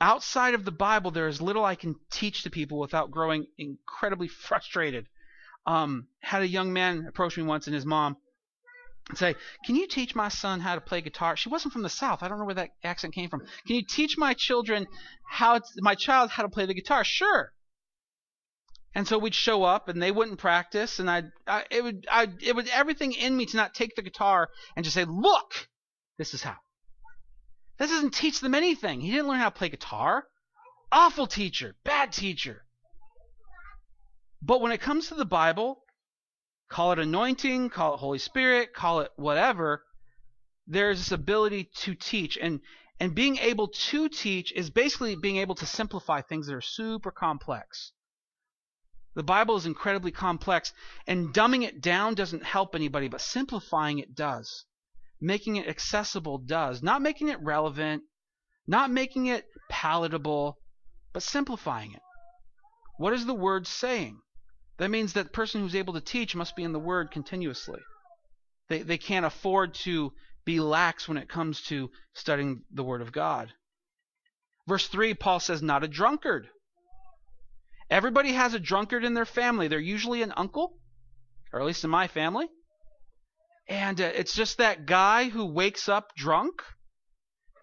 Outside of the Bible, there is little I can teach to people without growing incredibly frustrated. Um, had a young man approach me once, and his mom and say, "Can you teach my son how to play guitar?" She wasn't from the South. I don't know where that accent came from. Can you teach my children how to, my child how to play the guitar? Sure. And so we'd show up, and they wouldn't practice, and I'd, I, it would, I, it was everything in me to not take the guitar and just say, "Look, this is how." That doesn't teach them anything. He didn't learn how to play guitar. Awful teacher, bad teacher. But when it comes to the Bible, call it anointing, call it Holy Spirit, call it whatever, there's this ability to teach. And and being able to teach is basically being able to simplify things that are super complex. The Bible is incredibly complex, and dumbing it down doesn't help anybody, but simplifying it does. Making it accessible does. Not making it relevant, not making it palatable, but simplifying it. What is the word saying? That means that the person who's able to teach must be in the Word continuously. They, they can't afford to be lax when it comes to studying the Word of God. Verse 3, Paul says, not a drunkard. Everybody has a drunkard in their family. They're usually an uncle, or at least in my family. And uh, it's just that guy who wakes up drunk.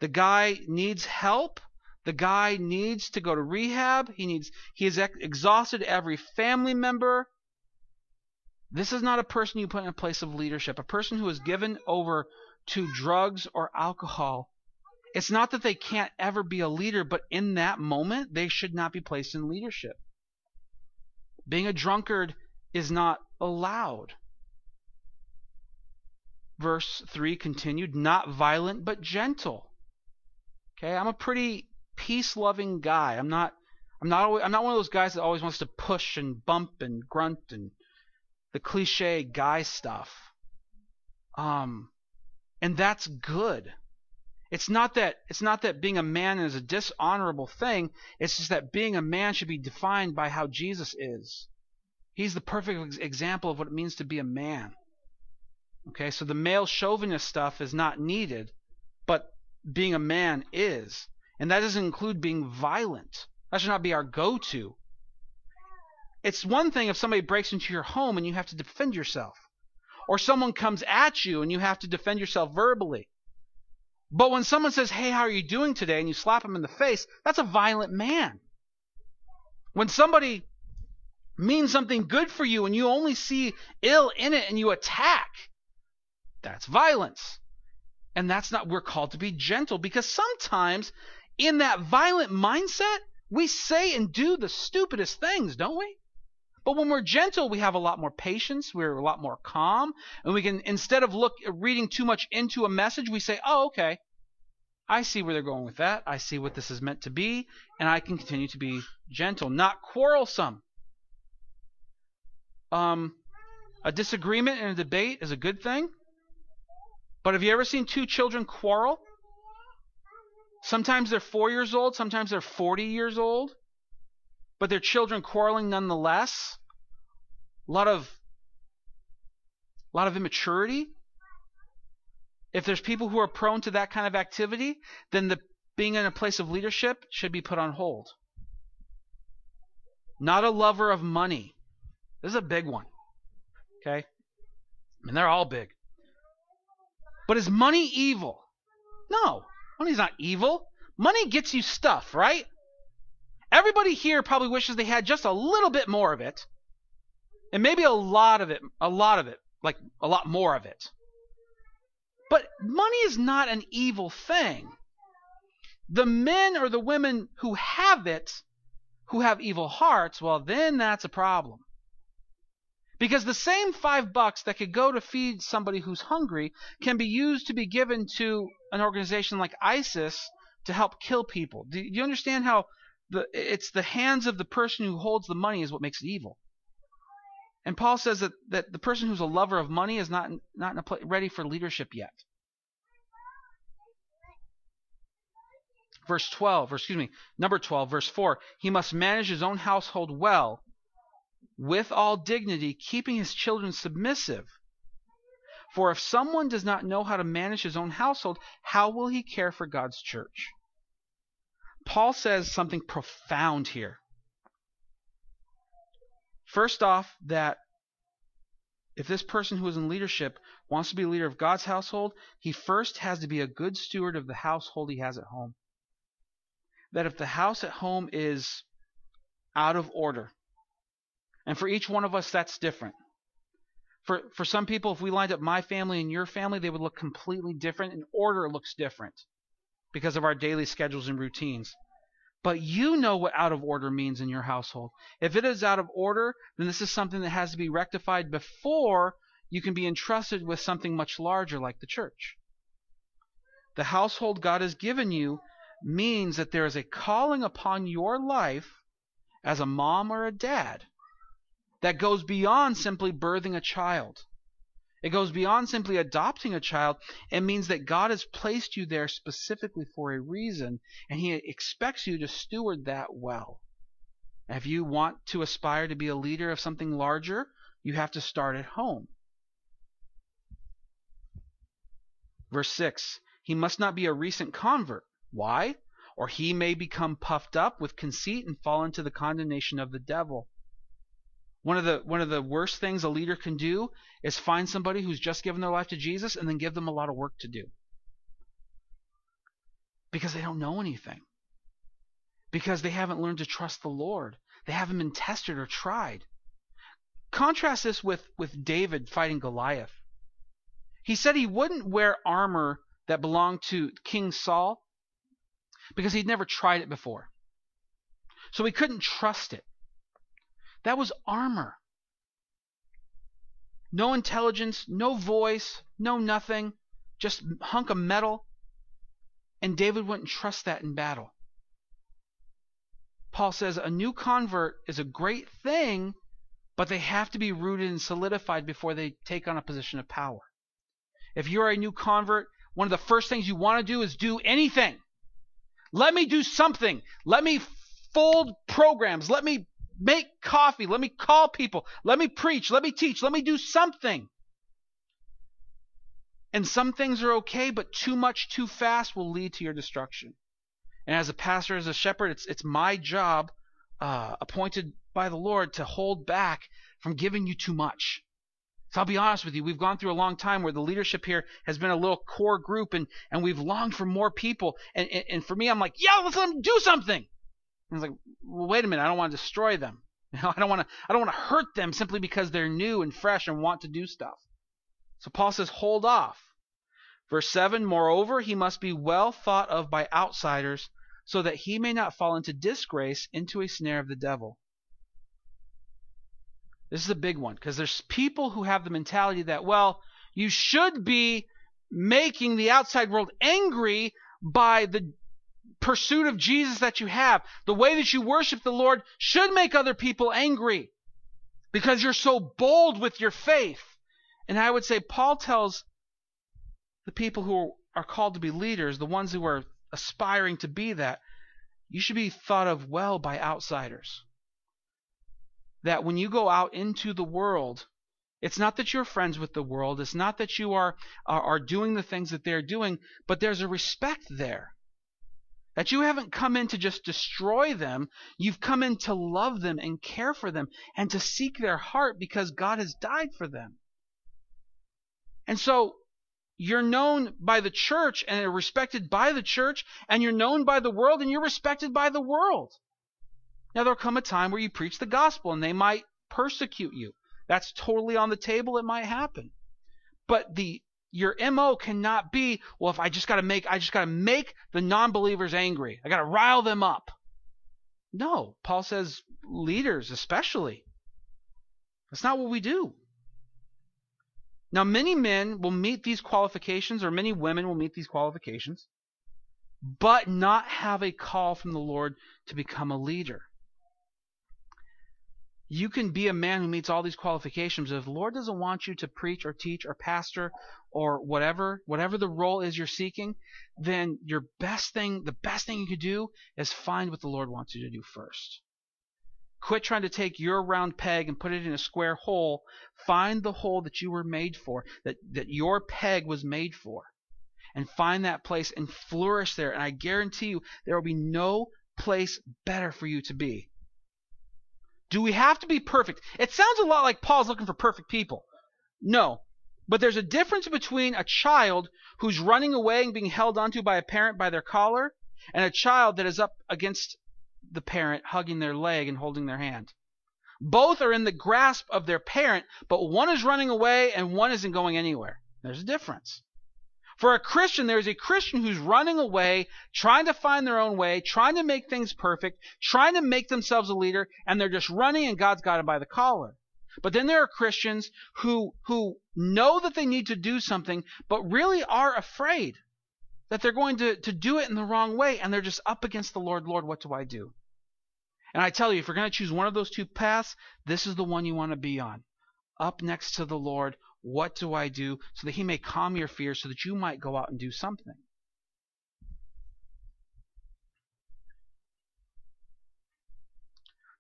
The guy needs help. The guy needs to go to rehab. He needs he has ex- exhausted every family member. This is not a person you put in a place of leadership. A person who is given over to drugs or alcohol. It's not that they can't ever be a leader, but in that moment they should not be placed in leadership. Being a drunkard is not allowed. Verse 3 continued, not violent but gentle. Okay, I'm a pretty peace-loving guy. I'm not I'm not always, I'm not one of those guys that always wants to push and bump and grunt and the cliche guy stuff. Um and that's good. It's not that it's not that being a man is a dishonorable thing. It's just that being a man should be defined by how Jesus is. He's the perfect example of what it means to be a man. Okay, so the male chauvinist stuff is not needed, but being a man is. And that doesn't include being violent. That should not be our go to. It's one thing if somebody breaks into your home and you have to defend yourself, or someone comes at you and you have to defend yourself verbally. But when someone says, Hey, how are you doing today? and you slap them in the face, that's a violent man. When somebody means something good for you and you only see ill in it and you attack, that's violence. And that's not, we're called to be gentle because sometimes in that violent mindset, we say and do the stupidest things, don't we? But when we're gentle, we have a lot more patience, we're a lot more calm, and we can instead of look reading too much into a message, we say, "Oh, okay. I see where they're going with that. I see what this is meant to be, and I can continue to be gentle, not quarrelsome." Um a disagreement in a debate is a good thing. But have you ever seen two children quarrel? Sometimes they're 4 years old, sometimes they're 40 years old but they're children quarreling nonetheless. A lot of a lot of immaturity. If there's people who are prone to that kind of activity, then the being in a place of leadership should be put on hold. Not a lover of money. This is a big one. Okay? I mean, they're all big. But is money evil? No. Money's not evil. Money gets you stuff, right? Everybody here probably wishes they had just a little bit more of it. And maybe a lot of it, a lot of it, like a lot more of it. But money is not an evil thing. The men or the women who have it, who have evil hearts, well, then that's a problem. Because the same five bucks that could go to feed somebody who's hungry can be used to be given to an organization like ISIS to help kill people. Do you understand how the it's the hands of the person who holds the money is what makes it evil. And Paul says that, that the person who's a lover of money is not not a, ready for leadership yet. Verse 12, or excuse me, number 12, verse 4. He must manage his own household well, with all dignity, keeping his children submissive. For if someone does not know how to manage his own household, how will he care for God's church? Paul says something profound here. First off, that if this person who is in leadership wants to be a leader of God's household, he first has to be a good steward of the household he has at home. That if the house at home is out of order, and for each one of us that's different. For for some people, if we lined up my family and your family, they would look completely different, and order looks different because of our daily schedules and routines. But you know what out of order means in your household. If it is out of order, then this is something that has to be rectified before you can be entrusted with something much larger like the church. The household God has given you means that there is a calling upon your life as a mom or a dad that goes beyond simply birthing a child. It goes beyond simply adopting a child. It means that God has placed you there specifically for a reason, and He expects you to steward that well. If you want to aspire to be a leader of something larger, you have to start at home. Verse 6 He must not be a recent convert. Why? Or he may become puffed up with conceit and fall into the condemnation of the devil. One of the one of the worst things a leader can do is find somebody who's just given their life to Jesus and then give them a lot of work to do. Because they don't know anything. Because they haven't learned to trust the Lord. They haven't been tested or tried. Contrast this with, with David fighting Goliath. He said he wouldn't wear armor that belonged to King Saul because he'd never tried it before. So he couldn't trust it. That was armor. No intelligence, no voice, no nothing, just hunk of metal. And David wouldn't trust that in battle. Paul says a new convert is a great thing, but they have to be rooted and solidified before they take on a position of power. If you're a new convert, one of the first things you want to do is do anything. Let me do something. Let me fold programs. Let me make coffee. Let me call people. Let me preach. Let me teach. Let me do something. And some things are okay, but too much too fast will lead to your destruction. And as a pastor, as a shepherd, it's it's my job, uh, appointed by the Lord, to hold back from giving you too much. So I'll be honest with you, we've gone through a long time where the leadership here has been a little core group, and and we've longed for more people. And and, and for me, I'm like, yeah, let's let them do something. And it's like, well, wait a minute, I don't want to destroy them. You know, I don't want to I don't want to hurt them simply because they're new and fresh and want to do stuff. So Paul says, hold off. Verse 7 Moreover, he must be well thought of by outsiders, so that he may not fall into disgrace, into a snare of the devil. This is a big one because there's people who have the mentality that, well, you should be making the outside world angry by the pursuit of Jesus that you have. The way that you worship the Lord should make other people angry because you're so bold with your faith. And I would say Paul tells the people who are called to be leaders, the ones who are aspiring to be that, you should be thought of well by outsiders. That when you go out into the world, it's not that you're friends with the world, it's not that you are, are, are doing the things that they're doing, but there's a respect there. That you haven't come in to just destroy them, you've come in to love them and care for them and to seek their heart because God has died for them. And so you're known by the church and are respected by the church, and you're known by the world and you're respected by the world. Now, there'll come a time where you preach the gospel and they might persecute you. That's totally on the table. It might happen. But the your MO cannot be, well, if I just gotta make I just gotta make the non believers angry. I gotta rile them up. No. Paul says leaders especially. That's not what we do. Now, many men will meet these qualifications, or many women will meet these qualifications, but not have a call from the Lord to become a leader. You can be a man who meets all these qualifications. If the Lord doesn't want you to preach or teach or pastor or whatever, whatever the role is you're seeking, then your best thing, the best thing you could do is find what the Lord wants you to do first. Quit trying to take your round peg and put it in a square hole. Find the hole that you were made for, that, that your peg was made for. And find that place and flourish there. And I guarantee you, there will be no place better for you to be. Do we have to be perfect? It sounds a lot like Paul's looking for perfect people. No. But there's a difference between a child who's running away and being held onto by a parent by their collar and a child that is up against the parent hugging their leg and holding their hand. Both are in the grasp of their parent, but one is running away and one isn't going anywhere. There's a difference. For a Christian, there is a Christian who's running away, trying to find their own way, trying to make things perfect, trying to make themselves a leader, and they're just running and God's got them by the collar. But then there are Christians who who know that they need to do something, but really are afraid that they're going to, to do it in the wrong way, and they're just up against the Lord. Lord, what do I do? And I tell you, if you're going to choose one of those two paths, this is the one you want to be on. Up next to the Lord, what do I do? So that He may calm your fears so that you might go out and do something.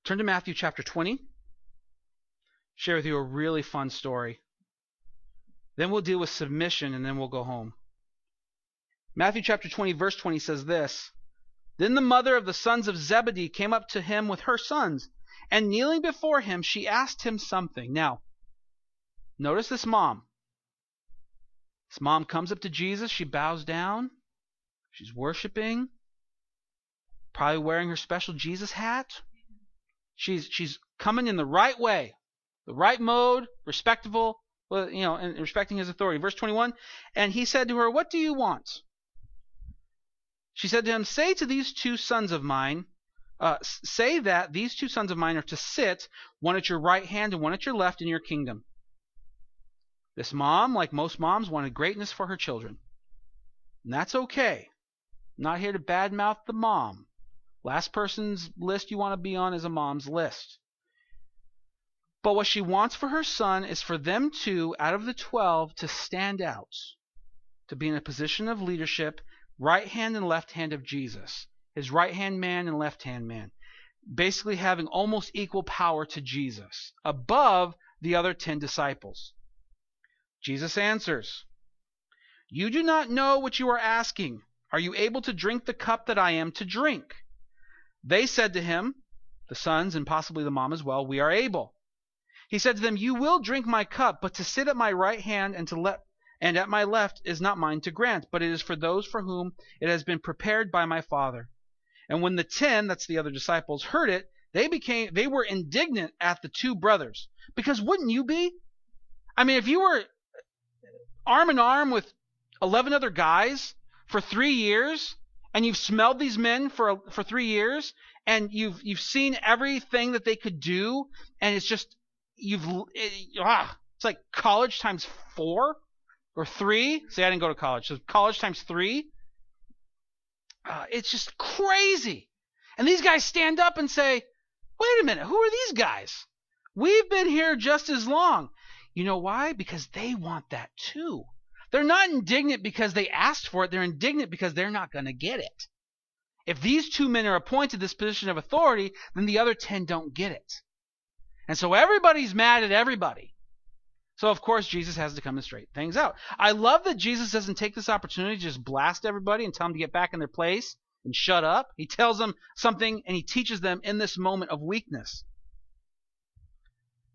Turn to Matthew chapter 20. Share with you a really fun story. Then we'll deal with submission and then we'll go home. Matthew chapter 20, verse 20 says this then the mother of the sons of Zebedee came up to him with her sons, and kneeling before him, she asked him something. Now, notice this mom. This mom comes up to Jesus, she bows down, she's worshiping, probably wearing her special Jesus hat. She's she's coming in the right way, the right mode, respectable, you know, and respecting his authority. Verse 21, and he said to her, "What do you want?" She said to him, Say to these two sons of mine, uh, say that these two sons of mine are to sit, one at your right hand and one at your left in your kingdom. This mom, like most moms, wanted greatness for her children. And that's okay. I'm not here to badmouth the mom. Last person's list you want to be on is a mom's list. But what she wants for her son is for them two, out of the twelve, to stand out, to be in a position of leadership right hand and left hand of Jesus, his right hand man and left hand man, basically having almost equal power to Jesus, above the other ten disciples. Jesus answers, You do not know what you are asking. Are you able to drink the cup that I am to drink? They said to him, the sons and possibly the mom as well, We are able. He said to them, You will drink my cup, but to sit at my right hand and to let and at my left is not mine to grant, but it is for those for whom it has been prepared by my Father. And when the ten, that's the other disciples, heard it, they became they were indignant at the two brothers. Because wouldn't you be? I mean, if you were arm in arm with 11 other guys for three years, and you've smelled these men for for three years, and you've you've seen everything that they could do, and it's just you've it, ah, it's like college times four or three. See, I didn't go to college, so college times three. Uh, it's just crazy. And these guys stand up and say, "Wait a minute, who are these guys? We've been here just as long." You know why? Because they want that too. They're not indignant because they asked for it. They're indignant because they're not going to get it. If these two men are appointed this position of authority, then the other 10 don't get it. And so everybody's mad at everybody. So of course Jesus has to come and straighten things out. I love that Jesus doesn't take this opportunity to just blast everybody and tell them to get back in their place and shut up. He tells them something and he teaches them in this moment of weakness.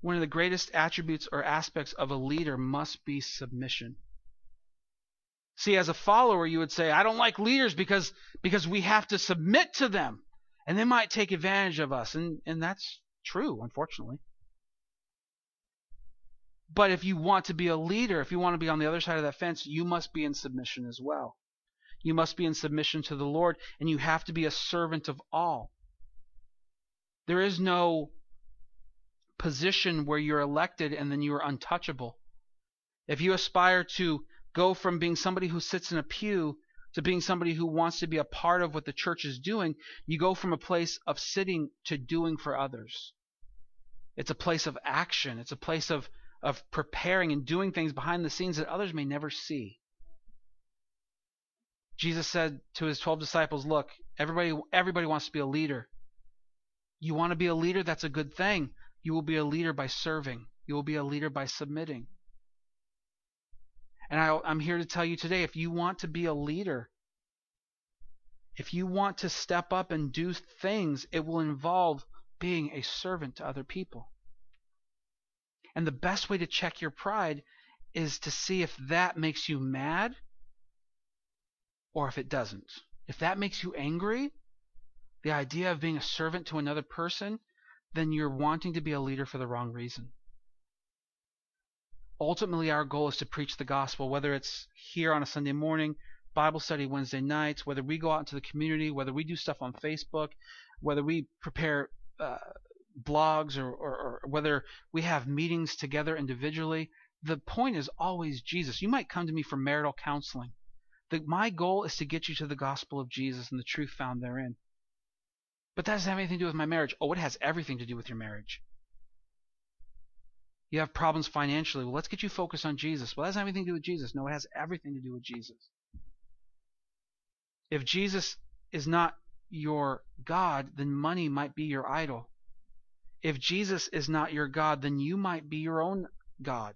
One of the greatest attributes or aspects of a leader must be submission. See, as a follower, you would say, I don't like leaders because because we have to submit to them. And they might take advantage of us. And, and that's true, unfortunately. But if you want to be a leader, if you want to be on the other side of that fence, you must be in submission as well. You must be in submission to the Lord, and you have to be a servant of all. There is no position where you're elected and then you are untouchable. If you aspire to go from being somebody who sits in a pew to being somebody who wants to be a part of what the church is doing, you go from a place of sitting to doing for others. It's a place of action. It's a place of, of preparing and doing things behind the scenes that others may never see. Jesus said to his 12 disciples, Look, everybody, everybody wants to be a leader. You want to be a leader? That's a good thing. You will be a leader by serving, you will be a leader by submitting. And I, I'm here to tell you today if you want to be a leader, if you want to step up and do things, it will involve being a servant to other people. And the best way to check your pride is to see if that makes you mad or if it doesn't. If that makes you angry, the idea of being a servant to another person, then you're wanting to be a leader for the wrong reason ultimately our goal is to preach the gospel, whether it's here on a Sunday morning, Bible study Wednesday nights, whether we go out into the community, whether we do stuff on Facebook, whether we prepare uh, blogs, or, or, or whether we have meetings together individually. The point is always Jesus. You might come to me for marital counseling. The, my goal is to get you to the gospel of Jesus and the truth found therein. But that doesn't have anything to do with my marriage. Oh, it has everything to do with your marriage. You have problems financially. Well, let's get you focused on Jesus. Well, that doesn't have anything to do with Jesus. No, it has everything to do with Jesus. If Jesus is not your God, then money might be your idol. If Jesus is not your God, then you might be your own God.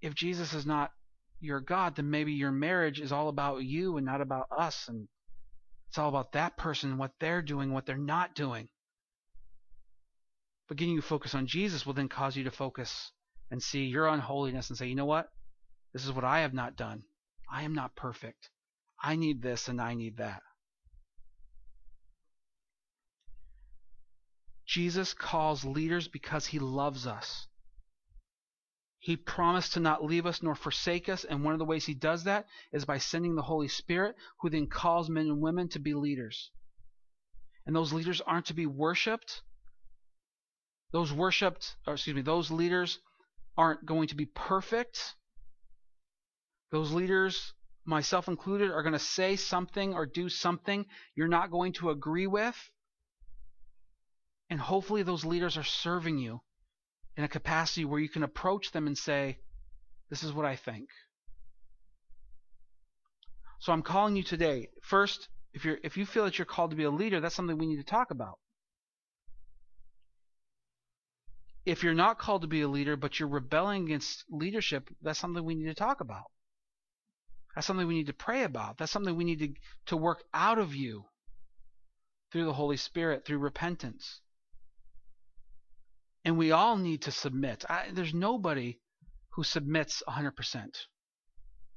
If Jesus is not your God, then maybe your marriage is all about you and not about us. And it's all about that person, what they're doing, what they're not doing. But getting you focus on Jesus will then cause you to focus and see your unholiness and say, you know what? This is what I have not done. I am not perfect. I need this and I need that. Jesus calls leaders because he loves us. He promised to not leave us nor forsake us, and one of the ways he does that is by sending the Holy Spirit, who then calls men and women to be leaders. And those leaders aren't to be worshiped, those worshiped, or excuse me, those leaders aren't going to be perfect. Those leaders, myself included, are going to say something or do something you're not going to agree with. And hopefully, those leaders are serving you in a capacity where you can approach them and say, This is what I think. So I'm calling you today. First, if you're if you feel that you're called to be a leader, that's something we need to talk about. if you're not called to be a leader, but you're rebelling against leadership, that's something we need to talk about. That's something we need to pray about. That's something we need to, to work out of you through the Holy Spirit, through repentance. And we all need to submit. I, there's nobody who submits 100%.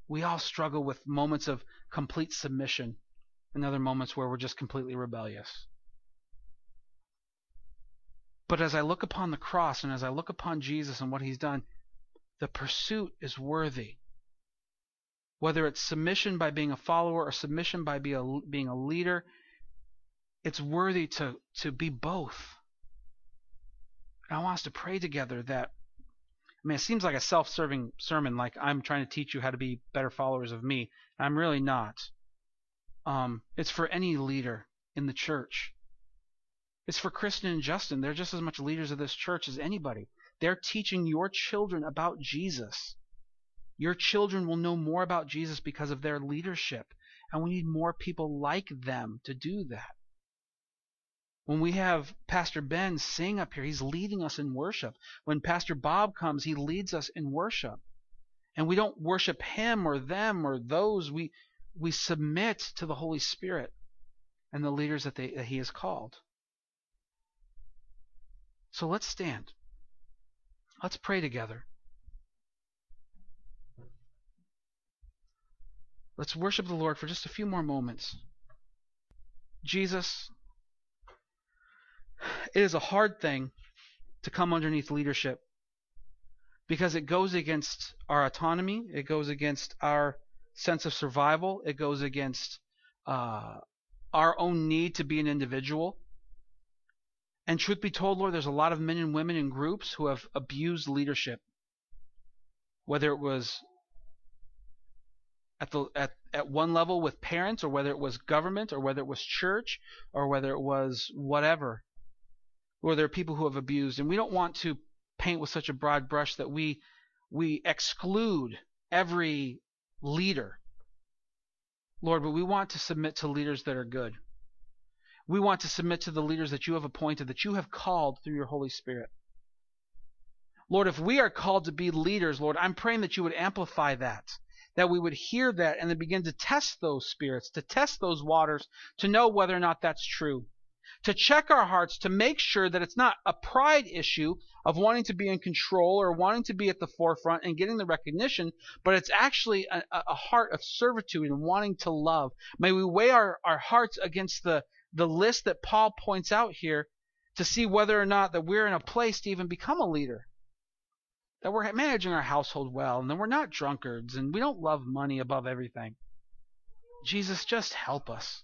We all struggle with moments of complete submission and other moments where we're just completely rebellious. But as I look upon the cross and as I look upon Jesus and what he's done, the pursuit is worthy. Whether it's submission by being a follower or submission by be a, being a leader, it's worthy to, to be both. I want us to pray together that I mean, it seems like a self serving sermon, like I'm trying to teach you how to be better followers of me. I'm really not. Um, it's for any leader in the church. It's for Kristen and Justin. They're just as much leaders of this church as anybody. They're teaching your children about Jesus. Your children will know more about Jesus because of their leadership. And we need more people like them to do that. When we have Pastor Ben sing up here, he's leading us in worship. When Pastor Bob comes, he leads us in worship. And we don't worship him or them or those. We, we submit to the Holy Spirit and the leaders that, they, that he has called. So let's stand. Let's pray together. Let's worship the Lord for just a few more moments. Jesus, it is a hard thing to come underneath leadership because it goes against our autonomy, it goes against our sense of survival, it goes against uh, our own need to be an individual. And truth be told, Lord, there's a lot of men and women in groups who have abused leadership, whether it was at the at, at one level with parents, or whether it was government, or whether it was church, or whether it was whatever or there are people who have abused, and we don't want to paint with such a broad brush that we we exclude every leader. Lord, but we want to submit to leaders that are good. We want to submit to the leaders that you have appointed, that you have called through your Holy Spirit. Lord, if we are called to be leaders, Lord, I'm praying that you would amplify that, that we would hear that and then begin to test those spirits, to test those waters, to know whether or not that's true to check our hearts to make sure that it's not a pride issue of wanting to be in control or wanting to be at the forefront and getting the recognition, but it's actually a, a heart of servitude and wanting to love. May we weigh our, our hearts against the, the list that Paul points out here to see whether or not that we're in a place to even become a leader. That we're managing our household well and that we're not drunkards and we don't love money above everything. Jesus, just help us.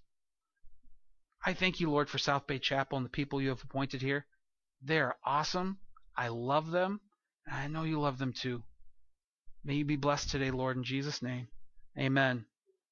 I thank you, Lord, for South Bay Chapel and the people you have appointed here. They are awesome. I love them. And I know you love them too. May you be blessed today, Lord, in Jesus' name. Amen.